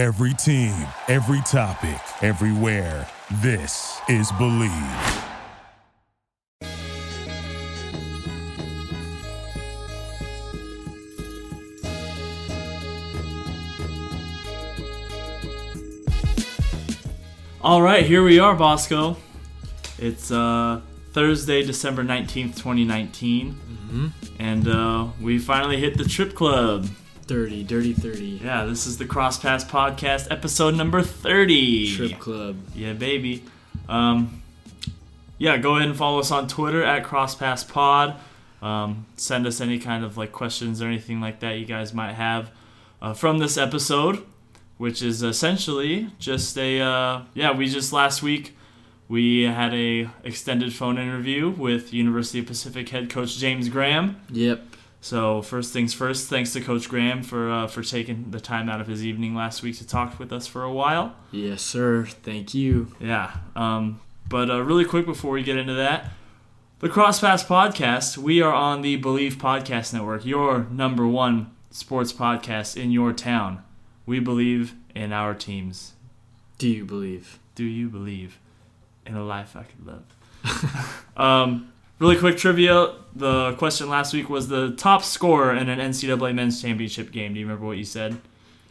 Every team, every topic, everywhere. This is Believe. All right, here we are, Bosco. It's uh, Thursday, December 19th, 2019. Mm-hmm. And uh, we finally hit the Trip Club. 30, Dirty 30. Yeah, this is the Cross Pass Podcast, episode number 30. Trip Club. Yeah, baby. Um, yeah, go ahead and follow us on Twitter at CrossPassPod. Um, send us any kind of like questions or anything like that you guys might have uh, from this episode, which is essentially just a uh, yeah. We just last week we had a extended phone interview with University of Pacific head coach James Graham. Yep. So first things first, thanks to Coach Graham for uh, for taking the time out of his evening last week to talk with us for a while. Yes, sir. Thank you. Yeah. Um, but uh, really quick before we get into that, the CrossPass Podcast, we are on the Believe Podcast Network, your number one sports podcast in your town. We believe in our teams. Do you believe? Do you believe in a life I could love? um, really quick trivia. The question last week was the top scorer in an NCAA men's championship game. Do you remember what you said?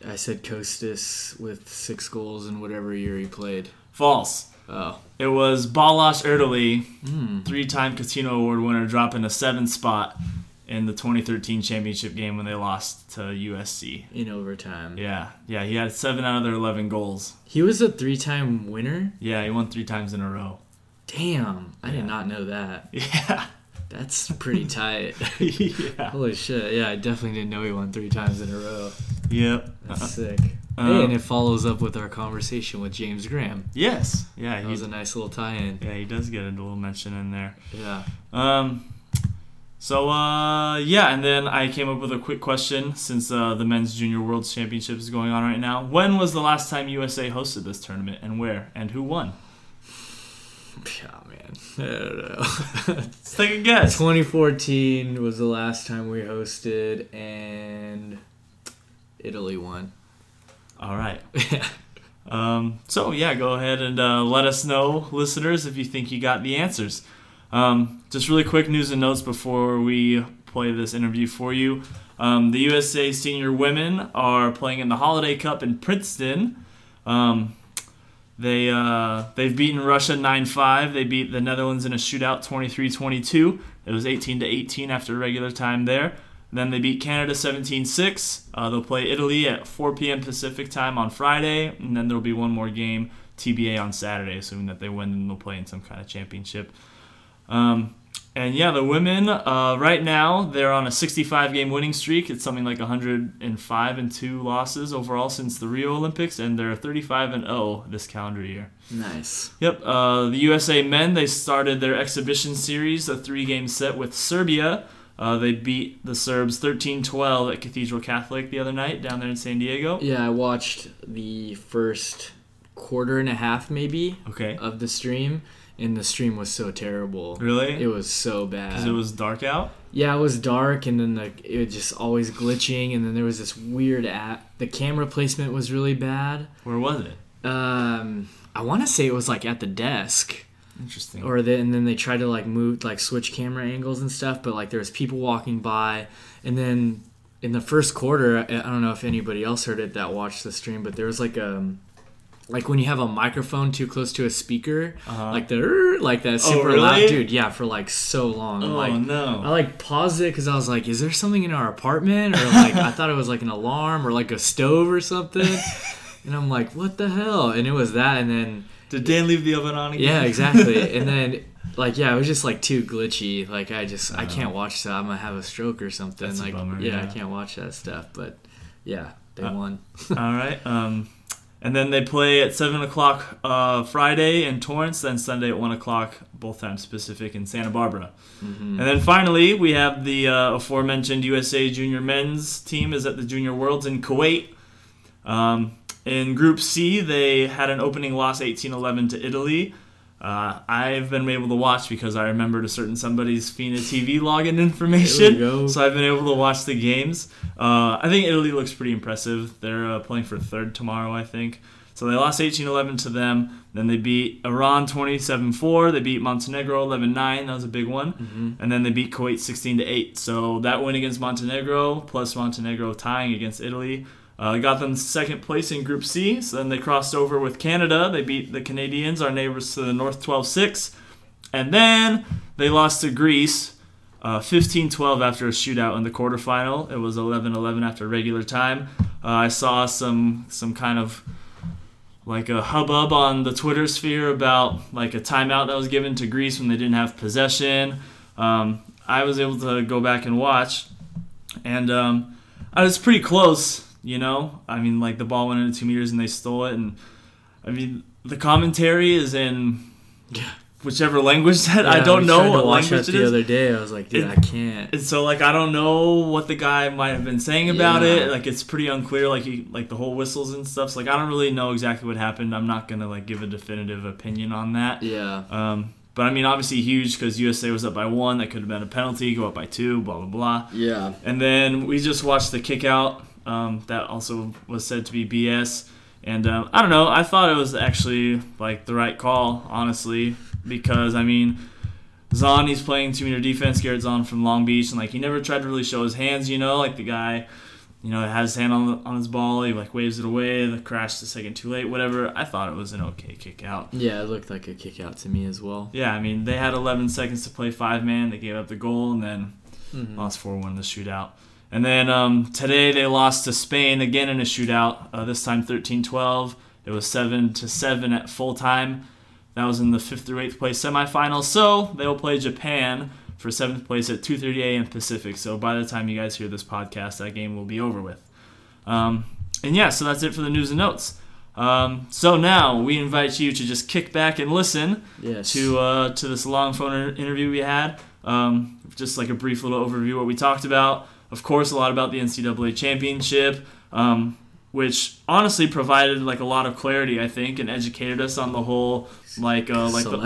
I said Costas with six goals in whatever year he played. False. Oh. It was Balazs Erdelyi, Hmm. three-time Cutino Award winner, dropping a seventh spot in the 2013 championship game when they lost to USC. In overtime. Yeah, yeah, he had seven out of their 11 goals. He was a three time winner? Yeah, he won three times in a row. Damn. I Yeah. did not know that. Yeah, That's pretty tight. yeah, Holy shit. Yeah, I definitely didn't know he won three times in a row. yep. That's Uh, sick. um, hey, and it follows up with our conversation with James Graham. yes, yeah, That he, was a nice little tie in. yeah, he does get a little mention in there. Yeah. Um, so uh, yeah, and then I came up with a quick question since uh, the men's junior world championship is going on right now. When was the last time USA hosted this tournament, and where, and who won? Yeah, man. I don't know. Let's take a guess. 2014 was the last time we hosted, and Italy won. All right. Um, so yeah, go ahead and uh, let us know, listeners, if you think you got the answers. Um, just really quick news and notes before we play this interview for you. Um, the USA senior women are playing in the Holiday Cup in Princeton. Um, they uh, they've beaten Russia 9-5. They beat the Netherlands in a shootout 23-22. It was 18 to 18 after regular time there. Then they beat Canada 17-6. Uh, they'll play Italy at 4 p.m. Pacific time on Friday, and then there'll be one more game TBA on Saturday, assuming that they win and they'll play in some kind of championship. Um, and yeah, the women uh, right now they're on a 65 game winning streak. It's something like 105 and two losses overall since the Rio Olympics, and they're 35 and 0 this calendar year. Nice. Yep. Uh, the USA men they started their exhibition series, a three-game set with Serbia. Uh, they beat the Serbs 13-12 at Cathedral Catholic the other night down there in San Diego. Yeah, I watched the first quarter and a half, maybe, Okay. of the stream, and the stream was so terrible. Really? It was so bad. Because it was dark out. Yeah, it was dark, and then the, it was just always glitching, and then there was this weird app. The camera placement was really bad. Where was it? Um, I want to say it was like at the desk. Interesting. or the, and then they tried to like move like switch camera angles and stuff but like there was people walking by and then in the first quarter i I don't know if anybody else heard it that watched the stream but there was like um like when you have a microphone too close to a speaker Uh-huh. like the like that super really? loud dude yeah for like so long oh like no. I like paused it because I was like, "Is there something in our apartment?" Or like I thought it was like an alarm or like a stove or something. And I'm like, "What the hell?" And it was that. And then Did Dan leave the oven on again? yeah, exactly. and then like yeah, it was just like too glitchy. Like I just I Uh, can't watch that. I'm gonna have a stroke or something. That's a like bummer, yeah, I can't watch that stuff. But yeah, they Uh, won. All right. Um, and then they play at seven o'clock uh, Friday in Torrance, then Sunday at one o'clock, both times Pacific in Santa Barbara. Mm-hmm. And then finally, we have the uh, aforementioned USA Junior Men's team is at the Junior Worlds in Kuwait. Um, in Group C, they had an opening loss 18-11 to Italy. Uh, I've been able to watch because I remembered a certain somebody's FINA TV login information. So I've been able to watch the games. Uh, I think Italy looks pretty impressive. They're uh, playing for third tomorrow, I think. So they lost 18-11 to them. Then they beat Iran 27-4. They beat Montenegro 11-9. That was a big one. And then they beat Kuwait 16-8. So that win against Montenegro plus Montenegro tying against Italy uh, got them second place in Group C. So then they crossed over with Canada. They beat the Canadians, our neighbors to the north 12-6. And then they lost to Greece uh, 15-12 after a shootout in the quarterfinal. It was 11-11 after regular time. Uh, I saw some some kind of like a hubbub on the Twitter sphere about like a timeout that was given to Greece when they didn't have possession. Um, I was able to go back and watch, and um, I was pretty close. You know, I mean, like the ball went into two meters and they stole it, and I mean the commentary is in whichever language that I don't know what language the is. other day. I was like, dude, It- I can't. And so like I don't know what the guy might have been saying about Yeah. it. Like it's pretty unclear. Like he like the whole whistles and stuff. So like I don't really know exactly what happened. I'm not gonna like give a definitive opinion on that. Yeah. Um, but I mean obviously huge because USA was up by one. That could have been a penalty. Go up by two. Blah blah blah. Yeah. And then we just watched the kick out. Um, that also was said to be BS. And um, I don't know. I thought it was actually like the right call, honestly, because I mean, Zahn he's playing two meter defense. Garrett Zahn from Long Beach, and like he never tried to really show his hands. You know, like the guy, you know, has his hand on the, on his ball. He like waves it away. The crash the second too late. Whatever. I thought it was an okay kick out. Yeah, it looked like a kick out to me as well. Yeah, I mean they had 11 seconds to play five man. They gave up the goal and then Mm-hmm. lost 4 1 in the shootout. And then um, today they lost to Spain again in a shootout. Uh, this time 13 12. It was 7 to 7 at full time. That was in the 5th through 8th place semifinal. So they will play Japan for 7th place at 2:30 a.m. Pacific. So by the time you guys hear this podcast, that game will be over with. Um, and yeah, so that's it for the news and notes. Um, so now we invite you to just kick back and listen Yes. to uh, to this long phone interview we had. Um, just like a brief little overview of what we talked about. Of course, a lot about the NCAA championship, um, which honestly provided like a lot of clarity, I think, and educated us on the whole like uh, like the,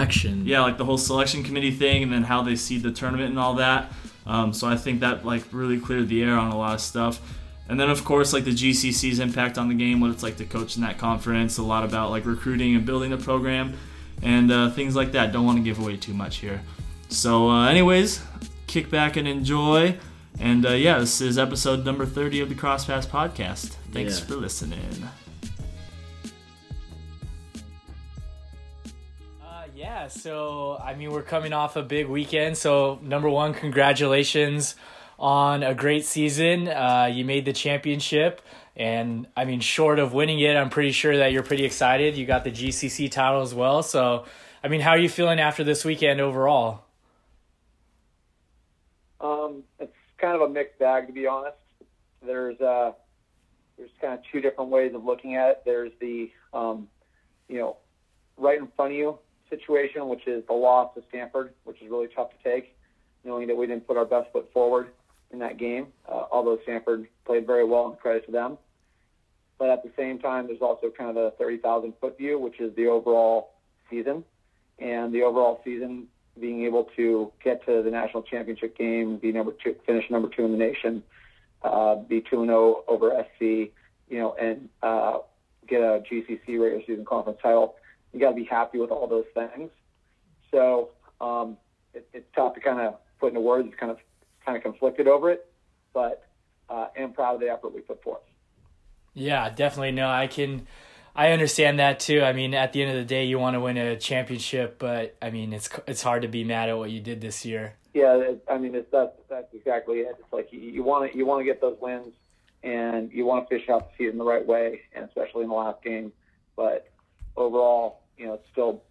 yeah, like the whole selection committee thing, and then how they seed the tournament and all that. Um, so I think that like really cleared the air on a lot of stuff. And then of course like the GCC's impact on the game, what it's like to coach in that conference, a lot about like recruiting and building the program, and uh, things like that. Don't want to give away too much here. So uh, anyways, kick back and enjoy. And uh, yeah, this is episode number 30 of the CrossPass podcast. Thanks Yeah. for listening. Uh, yeah, so I mean, we're coming off a big weekend. So, number one, congratulations on a great season. Uh, you made the championship. And I mean, short of winning it, I'm pretty sure that you're pretty excited. You got the GCC title as well. So, I mean, how are you feeling after this weekend overall? Um, it's kind of a mixed bag, to be honest. There's uh, there's kind of two different ways of looking at it. There's the um, you know, right in front of you situation, which is the loss to Stanford, which is really tough to take, knowing that we didn't put our best foot forward in that game. Uh, although Stanford played very well, and credit to them. But at the same time, there's also kind of the 30,000 foot view, which is the overall season, and the overall season being able to get to the national championship game, be number two, finish number two in the nation, uh, be two and zero over SC, you know, and uh, get a GCC regular season conference title. You got to be happy with all those things. So um, it, it's tough to kind of put into words. It's kind of kind of conflicted over it, but uh, am proud of the effort we put forth. Yeah, definitely. No, I can. I understand that too. I mean, at the end of the day, you want to win a championship, but I mean, it's it's hard to be mad at what you did this year. Yeah, I mean, it's, that's that's exactly it. It's like you, you want to you want to get those wins, and you want to fish out the season the right way, and especially in the last game. But overall, you know, it's still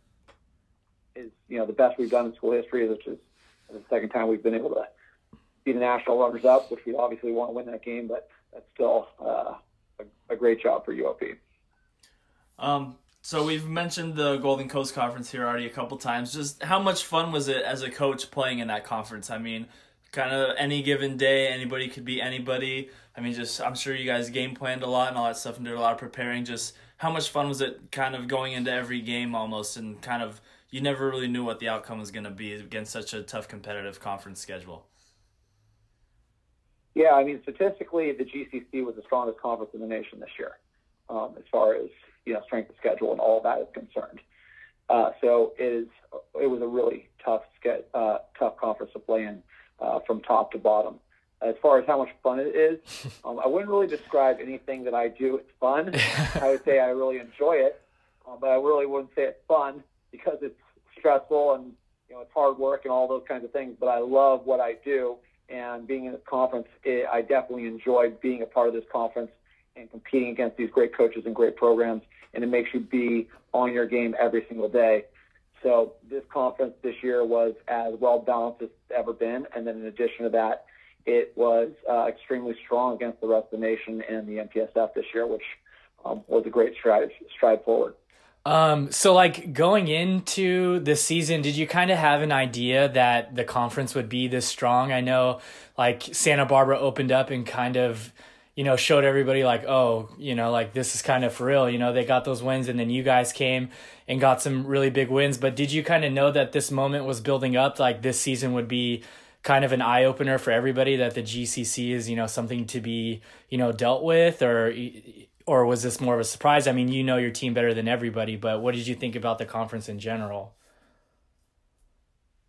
is you know the best we've done in school history, which is the second time we've been able to be the national runners up, which we obviously want to win that game, but that's still uh, a, a great job for UOP. Um, so we've mentioned the Golden Coast Conference here already a couple times. Just how much fun was it as a coach playing in that conference? I mean, kind of any given day, anybody could be anybody. I mean, just I'm sure you guys game planned a lot and all that stuff and did a lot of preparing. Just how much fun was it, kind of going into every game almost, and kind of you never really knew what the outcome was going to be against such a tough competitive conference schedule. Yeah, I mean, statistically, the GCC was the strongest conference in the nation this year, um, as far as you know strength of schedule and all that is concerned. Uh, so it is it was a really tough uh, tough conference to play in uh, from top to bottom. As far as how much fun it is, um, I wouldn't really describe anything that I do as fun. I would say I really enjoy it, uh, but I really wouldn't say it's fun because it's stressful and you know it's hard work and all those kinds of things. But I love what I do, and being in this conference, it, I definitely enjoyed being a part of this conference and competing against these great coaches and great programs. And it makes you be on your game every single day. So this conference this year was as well balanced as it's ever been. And then in addition to that, it was uh, extremely strong against the rest of the nation and the MPSF this year, which um, was a great stride, stride forward. Um, so like going into the season, did you kind of have an idea that the conference would be this strong? I know like Santa Barbara opened up and kind of, you know, showed everybody like, oh, you know, like this is kind of for real. You know, they got those wins and then you guys came and got some really big wins. But did you kind of know that this moment was building up? Like this season would be kind of an eye opener for everybody that the GCC is, you know, something to be, you know, dealt with or or was this more of a surprise? I mean, you know your team better than everybody, but what did you think about the conference in general?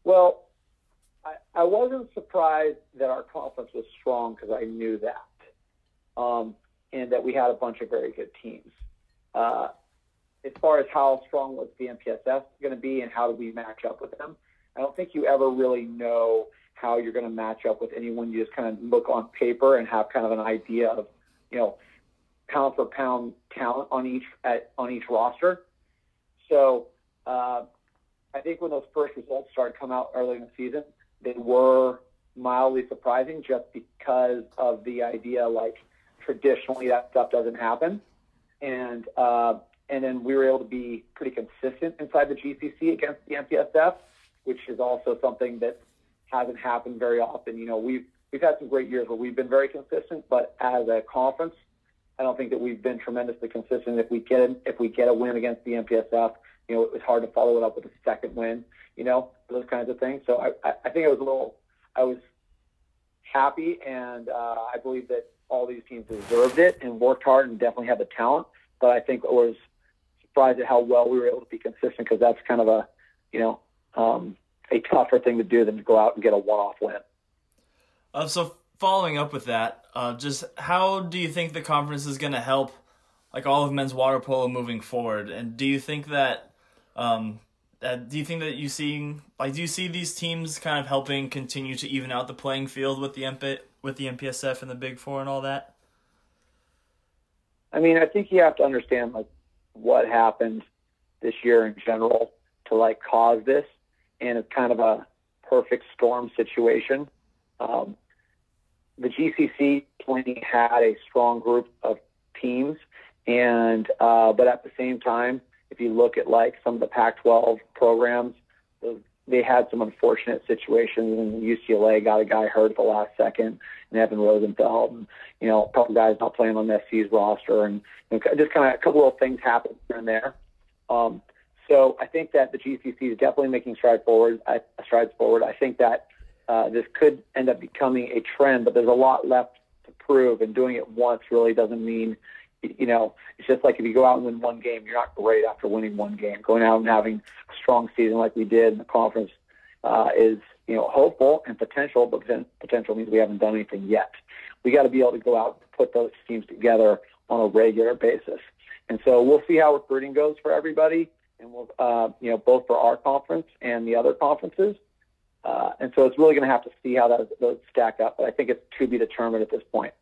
Well, I, I wasn't surprised that our conference was strong because I knew that, um, and that we had a bunch of very good teams. Uh, as far as how strong was the MPSF going to be and how do we match up with them, I don't think you ever really know how you're going to match up with anyone. You just kind of look on paper and have kind of an idea of, you know, pound for pound talent on each at, on each roster. So uh, I think when those first results started come out early in the season, they were mildly surprising just because of the idea like traditionally that stuff doesn't happen, and uh, and then we were able to be pretty consistent inside the GCC against the MPSF, which is also something that hasn't happened very often. You know, we've we've had some great years where we've been very consistent, but as a conference, I don't think that we've been tremendously consistent. If we get if we get a win against the MPSF, you know, it was hard to follow it up with a second win. You know, those kinds of things. So I, I, I think I was a little, I was happy, and uh, I believe that all these teams deserved it and worked hard and definitely had the talent. But I think I was surprised at how well we were able to be consistent because that's kind of a, you know, um, a tougher thing to do than to go out and get a one-off win. Uh, so following up with that, uh, just how do you think the conference is going to help, like all of men's water polo moving forward? And do you think that, um, that do you think that you see like do you see these teams kind of helping continue to even out the playing field with the with the MPSF and the Big Four and all that? I mean, I think you have to understand like what happened this year in general to like cause this, and it's kind of a perfect storm situation. Um, the GCC plenty had a strong group of teams, and uh, but at the same time, if you look at like some of the Pac-12 programs, they had some unfortunate situations, and UCLA got a guy hurt at the last second, and Evan Rosenfeld, and you know a couple guys not playing on the SC's roster, and just kind of a couple of things happened here and there. Um, so I think that the GCC is definitely making strides forward. I, strides forward. I think that uh, this could end up becoming a trend, but there's a lot left to prove, and doing it once really doesn't mean, you know, it's just like if you go out and win one game, you're not great after winning one game. Going out and having a strong season like we did in the conference uh, is, you know, hopeful and potential, but potential means we haven't done anything yet. We got to be able to go out and put those teams together on a regular basis. And so we'll see how recruiting goes for everybody, and we'll, uh, you know, both for our conference and the other conferences. Uh, and so it's really going to have to see how that, those stack up. But I think it's to be determined at this point.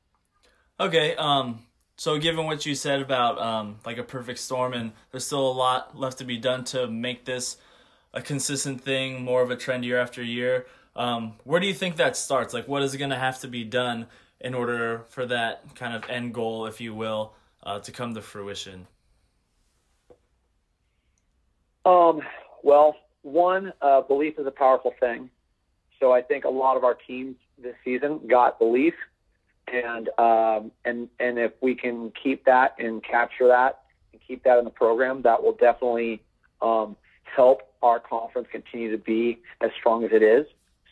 Okay. Um, so given what you said about um, like a perfect storm, and there's still a lot left to be done to make this a consistent thing, more of a trend year after year. Um, where do you think that starts? Like, what is going to have to be done in order for that kind of end goal, if you will, uh, to come to fruition? Um, well, one, uh, belief is a powerful thing. So I think a lot of our teams this season got belief, and um, and and if we can keep that and capture that and keep that in the program, that will definitely um, help our conference continue to be as strong as it is.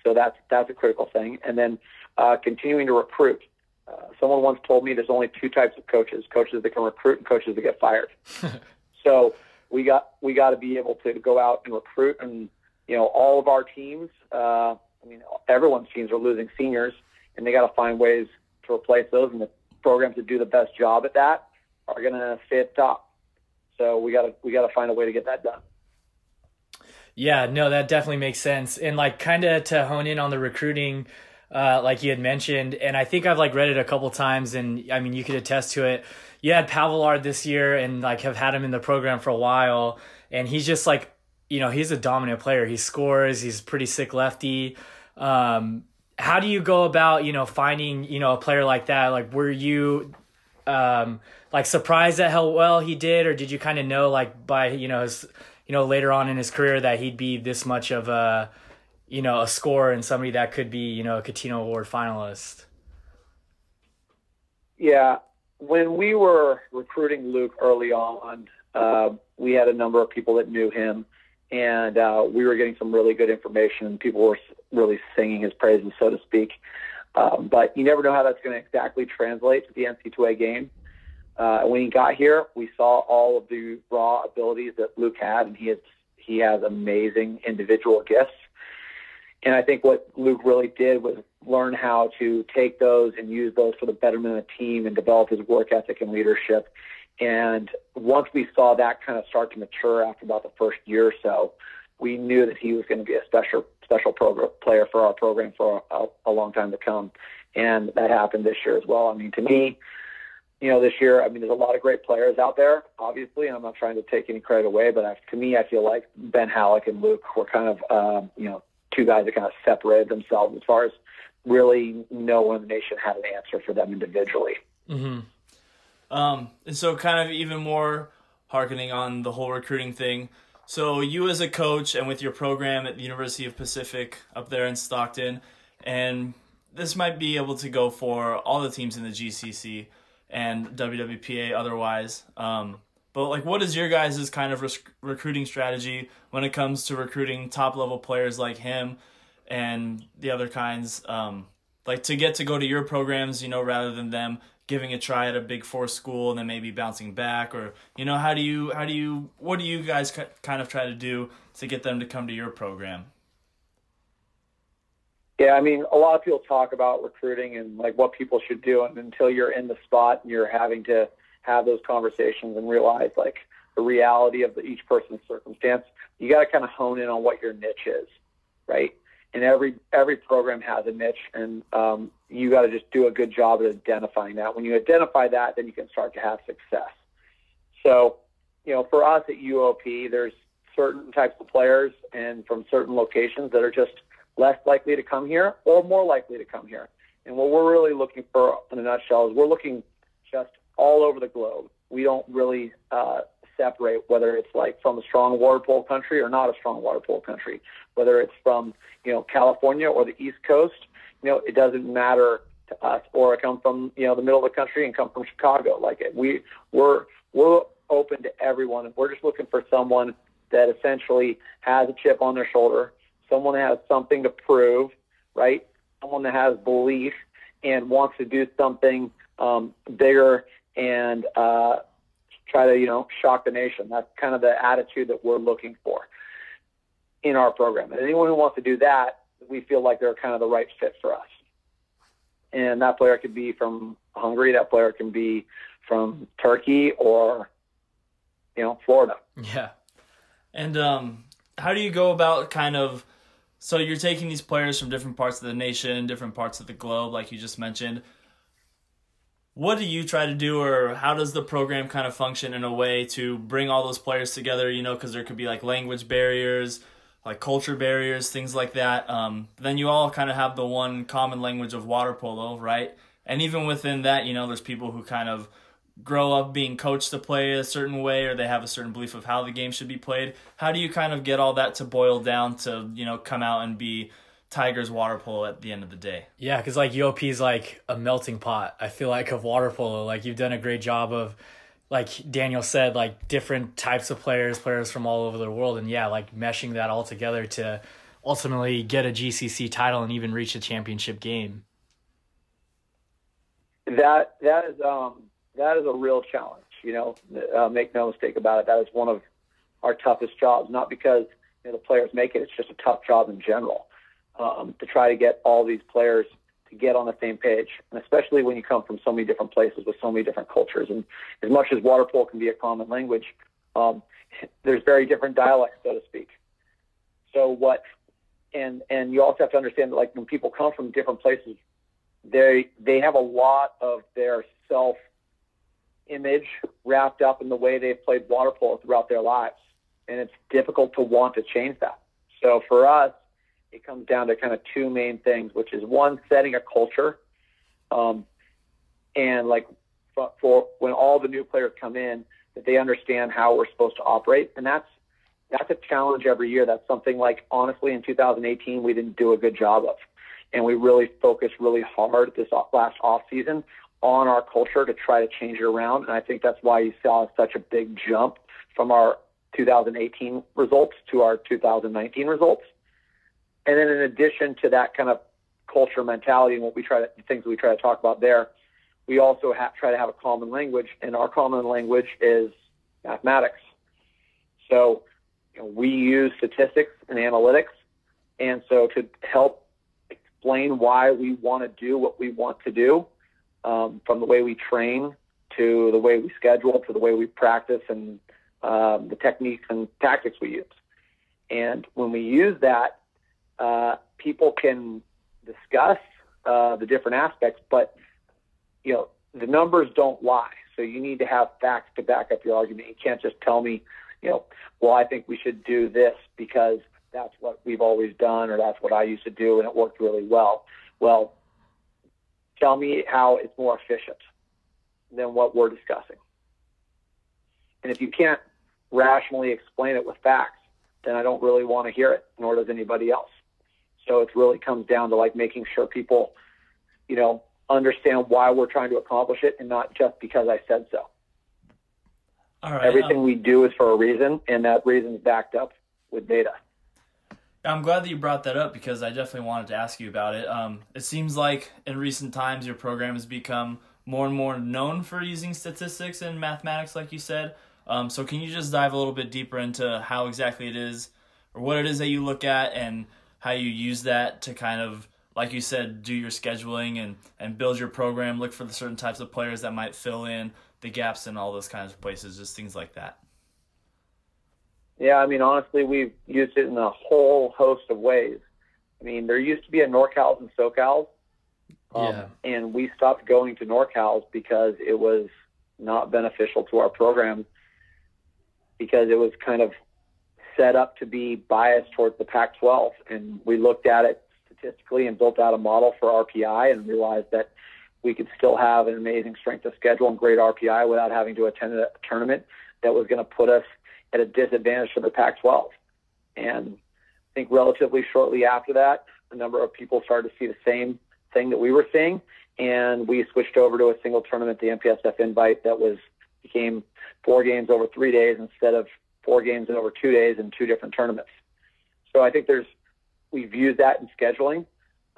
So that's that's a critical thing. And then uh, continuing to recruit. Uh, someone once told me there's only two types of coaches: coaches that can recruit and coaches that get fired. so we got we got to be able to go out and recruit, and you know all of our teams. Uh, I mean, everyone's teams are losing seniors, and they got to find ways to replace those. And the programs that do the best job at that are going to stay at the top. So we got to we got to find a way to get that done. Yeah, no, that definitely makes sense. And like kind of to hone in on the recruiting, uh, like you had mentioned, and I think I've like read it a couple times, and I mean you could attest to it. You had Pavillard this year, and like have had him in the program for a while, and he's just like, you know, he's a dominant player. He scores. He's pretty sick lefty. Um, how do you go about you know finding you know a player like that? Like, were you um, like surprised at how well he did, or did you kind of know like by you know his you know, later on in his career that he'd be this much of a, you know, a scorer and somebody that could be, you know, a Cutino Award finalist. Yeah, when we were recruiting Luke early on, uh, we had a number of people that knew him, and uh, we were getting some really good information. People were really singing his praises, so to speak. Um, but you never know how that's going to exactly translate to the NC2A game. Uh, when he got here, we saw all of the raw abilities that Luke had, and he has he has amazing individual gifts. And I think what Luke really did was learn how to take those and use those for the betterment of the team and develop his work ethic and leadership. And once we saw that kind of start to mature after about the first year or so, we knew that he was going to be a special special player for our program for a, a long time to come. And that happened this year as well. I mean, to me, you know, this year, I mean, there's a lot of great players out there, obviously, and I'm not trying to take any credit away, but I, to me, I feel like Ben Hallock and Luke were kind of, um, you know, two guys that kind of separated themselves as far as really no one in the nation had an answer for them individually. Mm-hmm. Um, and so, kind of even more harkening on the whole recruiting thing. So, you as a coach and with your program at the University of Pacific up there in Stockton, and this might be able to go for all the teams in the GCC and WWPA otherwise. Um, but like, what is your guys' kind of rec- recruiting strategy when it comes to recruiting top level players like him and the other kinds? Um, like to get to go to your programs, you know, rather than them giving a try at a big four school and then maybe bouncing back, or you know, how do you how do you what do you guys kind of try to do to get them to come to your program? Yeah, I mean, a lot of people talk about recruiting and like what people should do, and until you're in the spot and you're having to have those conversations and realize like the reality of the, each person's circumstance, you got to kind of hone in on what your niche is, right? And every every program has a niche, and um, you got to just do a good job at identifying that. When you identify that, then you can start to have success. So, you know, for us at UOP, there's certain types of players and from certain locations that are just less likely to come here or more likely to come here. And what we're really looking for in a nutshell is we're looking just all over the globe. We don't really uh, separate whether it's like from a strong water polo country or not a strong water polo country, whether it's from, you know, California or the East Coast, you know, it doesn't matter to us or I come from, you know, the middle of the country and come from Chicago. Like it. we, we're, we're open to everyone we're just looking for someone that essentially has a chip on their shoulder, someone that has something to prove, right? Someone that has belief and wants to do something um, bigger and uh, try to, you know, shock the nation. That's kind of the attitude that we're looking for in our program. And anyone who wants to do that, we feel like they're kind of the right fit for us. And that player could be from Hungary. That player can be from Turkey or, you know, Florida. Yeah. And um, how do you go about kind of so you're taking these players from different parts of the nation, different parts of the globe, like you just mentioned. What do you try to do, or how does the program kind of function in a way to bring all those players together? You know, because there could be like language barriers, like culture barriers, things like that. Um, then you all kind of have the one common language of water polo, right? And even within that, you know, there's people who kind of grow up being coached to play a certain way or they have a certain belief of how the game should be played how do you kind of get all that to boil down to you know come out and be tigers water polo at the end of the day yeah because like uop is like a melting pot i feel like of water polo like you've done a great job of like Daniel said, like different types of players, players from all over the world, and yeah, like meshing that all together to ultimately get a GCC title and even reach a championship game. That that is um, that is a real challenge. You know, uh, make no mistake about it. That is one of our toughest jobs. Not because you know, the players make it; it's just a tough job in general um, to try to get all these players to get on the same page, and especially when you come from so many different places with so many different cultures. And as much as water polo can be a common language, um, there's very different dialects, so to speak. So what, and and you also have to understand that like when people come from different places, they they have a lot of their self image wrapped up in the way they've played water polo throughout their lives, and it's difficult to want to change that. So for us, it comes down to kind of two main things, which is one, setting a culture. Um, and like for, for when all the new players come in, that they understand how we're supposed to operate. And that's, that's a challenge every year. That's something like, honestly, in 2018, we didn't do a good job of. And we really focused really hard this last off season on our culture to try to change it around. And I think that's why you saw such a big jump from our 2018 results to our 2019 results. And then in addition to that kind of culture mentality and what we try to things we try to talk about there, we also have, try to have a common language, and our common language is mathematics. So you know, we use statistics and analytics, and so to help explain why we want to do what we want to do, um, from the way we train to the way we schedule to the way we practice and um, the techniques and tactics we use. And when we use that, uh, people can discuss uh, the different aspects, but you know the numbers don't lie. So you need to have facts to back up your argument. You can't just tell me, you know, well, I think we should do this because that's what we've always done or that's what I used to do and it worked really well. Well, tell me how it's more efficient than what we're discussing. And if you can't rationally explain it with facts, then I don't really want to hear it, nor does anybody else. So it really comes down to like making sure people, you know, understand why we're trying to accomplish it and not just because I said so. All right. Everything um, we do is for a reason, and that reason is backed up with data. I'm glad that you brought that up because I definitely wanted to ask you about it. Um, it seems like in recent times your program has become more and more known for using statistics and mathematics, like you said. Um, so can you just dive a little bit deeper into how exactly it is, or what it is that you look at, and how you use that to kind of like you said do your scheduling and and build your program look for the certain types of players that might fill in the gaps in all those kinds of places just things like that yeah i mean honestly we've used it in a whole host of ways i mean there used to be a norcals and socals um, yeah. and we stopped going to norcals because it was not beneficial to our program because it was kind of set up to be biased towards the Pac 12. And we looked at it statistically and built out a model for RPI and realized that we could still have an amazing strength of schedule and great RPI without having to attend a tournament that was going to put us at a disadvantage to the Pac 12. And I think relatively shortly after that, a number of people started to see the same thing that we were seeing. And we switched over to a single tournament, the MPSF invite, that was became four games over three days instead of four games in over two days in two different tournaments. So I think there's we've used that in scheduling.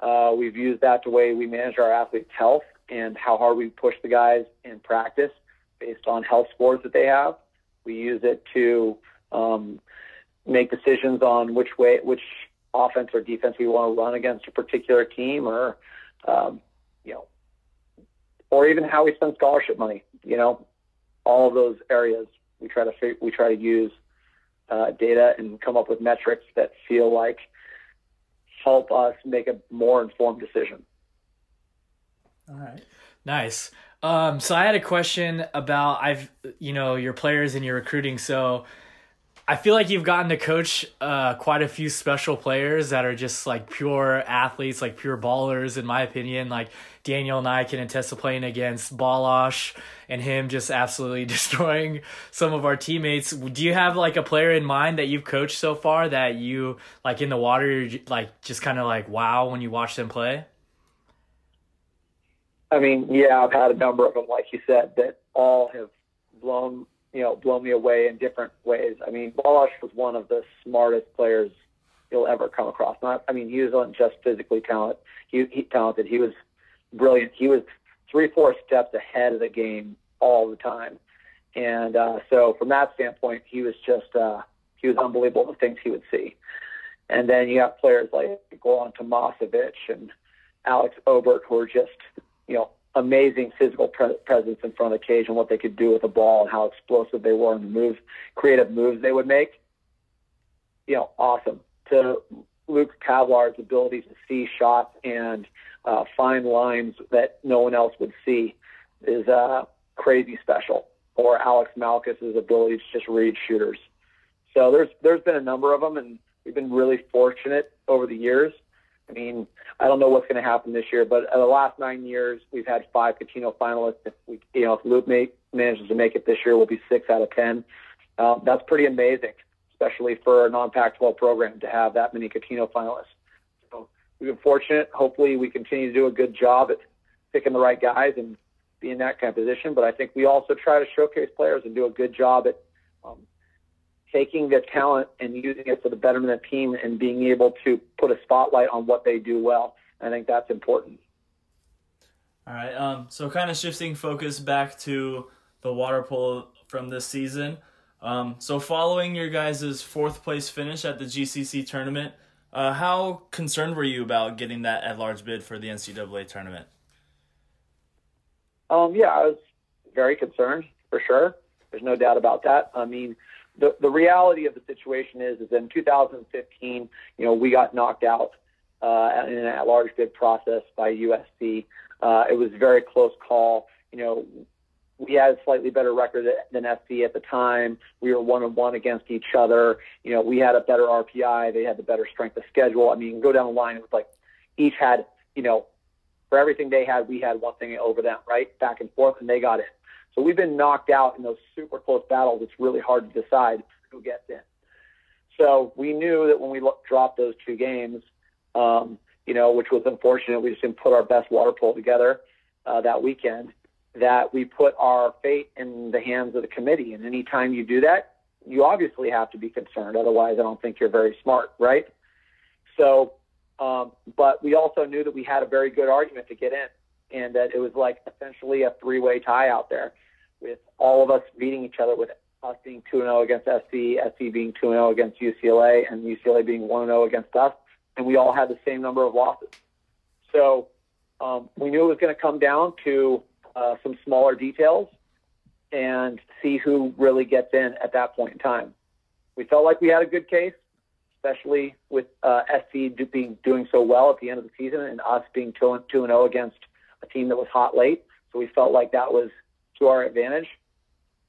Uh, we've used that the way we manage our athletes' health and how hard we push the guys in practice based on health scores that they have. We use it to um, make decisions on which way, which offense or defense we want to run against a particular team, or um, you know, or even how we spend scholarship money. You know, all of those areas we try to we try to use uh, data and come up with metrics that feel like help us make a more informed decision. All right. Nice. Um, so I had a question about I've you know your players and your recruiting. So I feel like you've gotten to coach uh, quite a few special players that are just like pure athletes, like pure ballers, in my opinion. Like Daniel and I can attest to playing against Balazs and him just absolutely destroying some of our teammates. Do you have like a player in mind that you've coached so far that you like in the water, you're like just kind of like wow when you watch them play? I mean, yeah, I've had a number of them, like you said, that all have blown you know blown me away in different ways. I mean, Balazs was one of the smartest players you'll ever come across. Not, I mean, he wasn't just physically talented. He, he talented. He was brilliant. He was three, four steps ahead of the game all the time. And uh, so, from that standpoint, he was just uh, he was unbelievable. The things he would see. And then you have players like Goran Tomasevic and Alex Obert who are just you know amazing physical pre- presence in front of the cage and what they could do with the ball and how explosive they were and the moves, creative moves they would make. You know, awesome. To Luke Pavillard's ability to see shots and uh, find lines that no one else would see is uh, crazy special. Or Alex Malkus's ability to just read shooters. So there's there's been a number of them, and we've been really fortunate over the years I mean, I don't know what's going to happen this year, but in the last nine years, we've had five Cutino finalists. If we, you know, if Luke make, manages to make it this year, we'll be six out of ten. Um, that's pretty amazing, especially for a non-Pac-12 program to have that many Cutino finalists. So we've been fortunate. Hopefully, we continue to do a good job at picking the right guys and be in that kind of position. But I think we also try to showcase players and do a good job at um, taking the talent and using it for the betterment of the team and being able to put a spotlight on what they do well. I think that's important. All right. Um, so kind of shifting focus back to the water polo from this season. Um, so following your guys' fourth place finish at the GCC tournament, uh, how concerned were you about getting that at large bid for the NCAA tournament? Um, yeah, I was very concerned for sure. There's no doubt about that. I mean, the reality of the situation is is in 2015, you know, we got knocked out uh, in a large bid process by USC. Uh, it was a very close call. You know, we had a slightly better record than SC at the time. We were one on one against each other. You know, we had a better RPI. They had the better strength of schedule. I mean, go down the line. It was like each had, you know, for everything they had, we had one thing over them, right? Back and forth, and they got it. So we've been knocked out in those super close battles. It's really hard to decide who gets in. So we knew that when we dropped those two games, um, you know, which was unfortunate, we just didn't put our best water polo together uh, that weekend. That we put our fate in the hands of the committee, and anytime you do that, you obviously have to be concerned. Otherwise, I don't think you're very smart, right? So, um, but we also knew that we had a very good argument to get in and that it was like essentially a three-way tie out there, with all of us beating each other, with us being two and zero oh against SC, SC being two and zero oh against UCLA, and UCLA being one and zero oh against us, and we all had the same number of losses. So um, we knew it was going to come down to uh, some smaller details and see who really gets in at that point in time. We felt like we had a good case, especially with uh, SC do, being doing so well at the end of the season and us being two and two and zero against a team that was hot late. So we felt like that was to our advantage.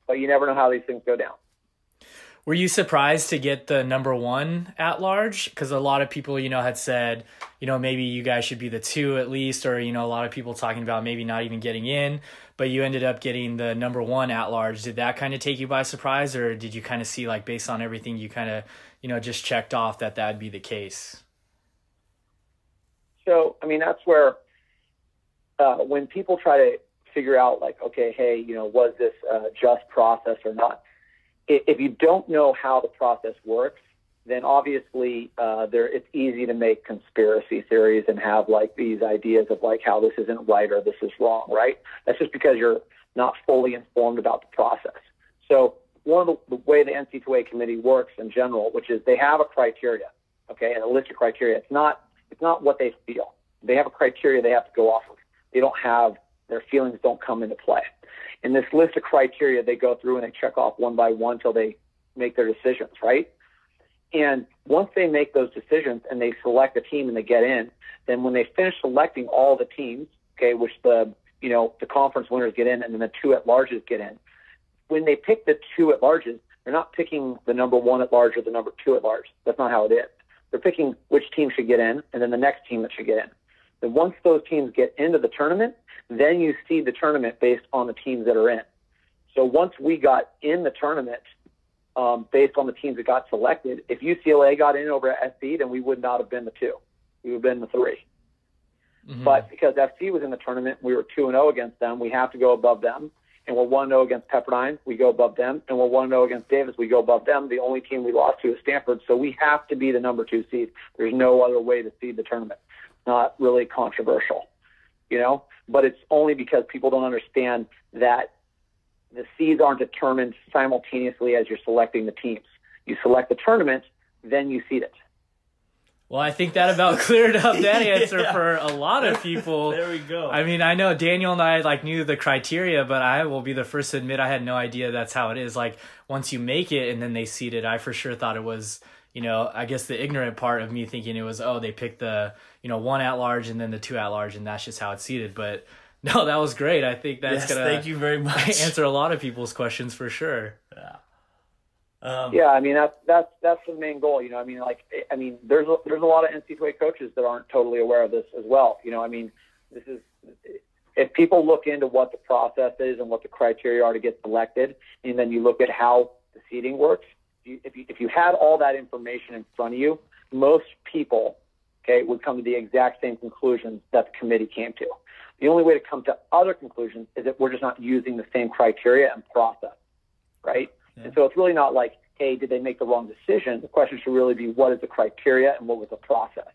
But you never know how these things go down. Were you surprised to get the number one at large? Because a lot of people, you know, had said, you know, maybe you guys should be the two at least, or, you know, a lot of people talking about maybe not even getting in, but you ended up getting the number one at large. Did that kind of take you by surprise, or did you kind of see, like, based on everything you kind of, you know, just checked off that that'd be the case? So, I mean, that's where uh, when people try to figure out like, okay, hey, you know, was this a just process or not? If you don't know how the process works, then obviously uh, there it's easy to make conspiracy theories and have like these ideas of like how this isn't right or this is wrong, right? That's just because you're not fully informed about the process. So one of the, the way the NC2A committee works in general, which is they have a criteria, okay, and a list of criteria. It's not it's not what they feel. They have a criteria they have to go off of they don't have their feelings don't come into play. In this list of criteria, they go through and they check off one by one until they make their decisions, right? And once they make those decisions and they select a team and they get in, then when they finish selecting all the teams, okay, which the you know the conference winners get in and then the two at larges get in, when they pick the two at larges, they're not picking the number one at large or the number two at large. That's not how it is. They're picking which team should get in and then the next team that should get in. Then once those teams get into the tournament, then you see the tournament based on the teams that are in. So once we got in the tournament, um, based on the teams that got selected, if UCLA got in over at SC, then we would not have been the two. We would have been the 3 mm-hmm. But because SC was in the tournament, we were two and zero oh against them. We have to go above them, and we're 1 0 against Pepperdine, we go above them. And we're 1 0 against Davis, we go above them. The only team we lost to is Stanford. So we have to be the number two seed. There's no other way to seed the tournament. Not really controversial, you know? But it's only because people don't understand that the seeds aren't determined simultaneously as you're selecting the teams. You select the tournament, then you seed it. Well, I think that about cleared up that answer Yeah. for a lot of people. There we go. I mean, I know Daniel and I like knew the criteria, but I will be the first to admit I had no idea that's how it is. Like once you make it and then they seed it, I for sure thought it was, you know, I guess the ignorant part of me thinking it was, oh, they picked the, you know, one at large and then the two at large and that's just how it's seeded. But no, that was great. I think that's yes, gonna thank you very much. answer a lot of people's questions for sure. Yeah. Um, Yeah, I mean that's that's that's the main goal. You know, I mean, like, I mean, there's a, there's a lot of NC2A coaches that aren't totally aware of this as well. You know, I mean, this is if people look into what the process is and what the criteria are to get selected, and then you look at how the seating works. You, if you if you had all that information in front of you, most people, okay, would come to the exact same conclusions that the committee came to. The only way to come to other conclusions is that we're just not using the same criteria and process, right? And so it's really not like, hey, did they make the wrong decision? The question should really be, what is the criteria and what was the process?